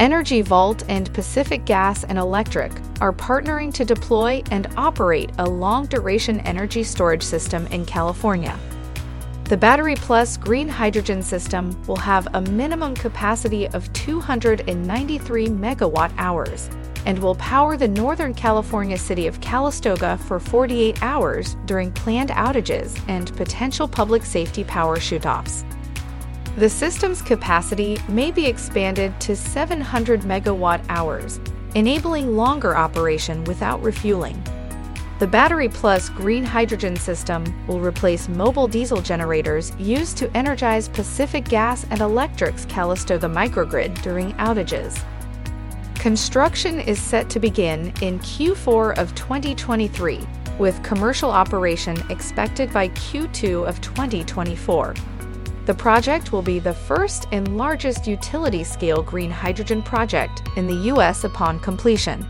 Energy Vault and Pacific Gas and Electric are partnering to deploy and operate a long duration energy storage system in California. The Battery Plus green hydrogen system will have a minimum capacity of 293 megawatt hours and will power the Northern California city of Calistoga for 48 hours during planned outages and potential public safety power shutoffs. The system's capacity may be expanded to 700 megawatt hours, enabling longer operation without refueling. The Battery Plus green hydrogen system will replace mobile diesel generators used to energize Pacific Gas and Electric's Calistoga microgrid during outages. Construction is set to begin in Q4 of 2023, with commercial operation expected by Q2 of 2024. The project will be the first and largest utility scale green hydrogen project in the U.S. upon completion.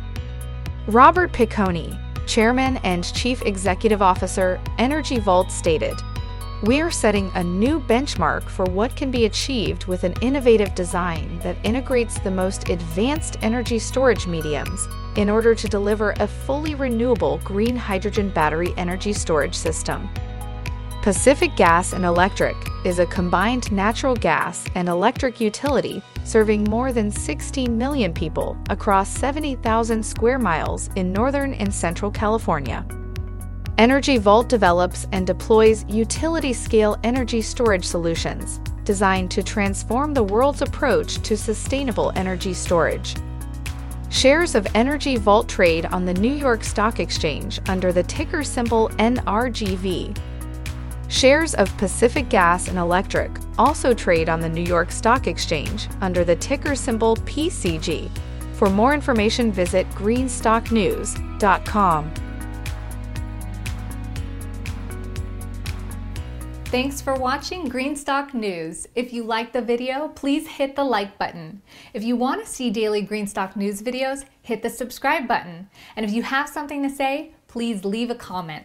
Robert Piconi, Chairman and Chief Executive Officer, Energy Vault, stated We're setting a new benchmark for what can be achieved with an innovative design that integrates the most advanced energy storage mediums in order to deliver a fully renewable green hydrogen battery energy storage system. Pacific Gas and Electric is a combined natural gas and electric utility serving more than 16 million people across 70,000 square miles in northern and central California. Energy Vault develops and deploys utility scale energy storage solutions designed to transform the world's approach to sustainable energy storage. Shares of Energy Vault trade on the New York Stock Exchange under the ticker symbol NRGV Shares of Pacific Gas and Electric also trade on the New York Stock Exchange under the ticker symbol PCG. For more information, visit greenstocknews.com. Thanks for watching Greenstock News. If you liked the video, please hit the like button. If you want to see daily Greenstock News videos, hit the subscribe button. And if you have something to say, please leave a comment.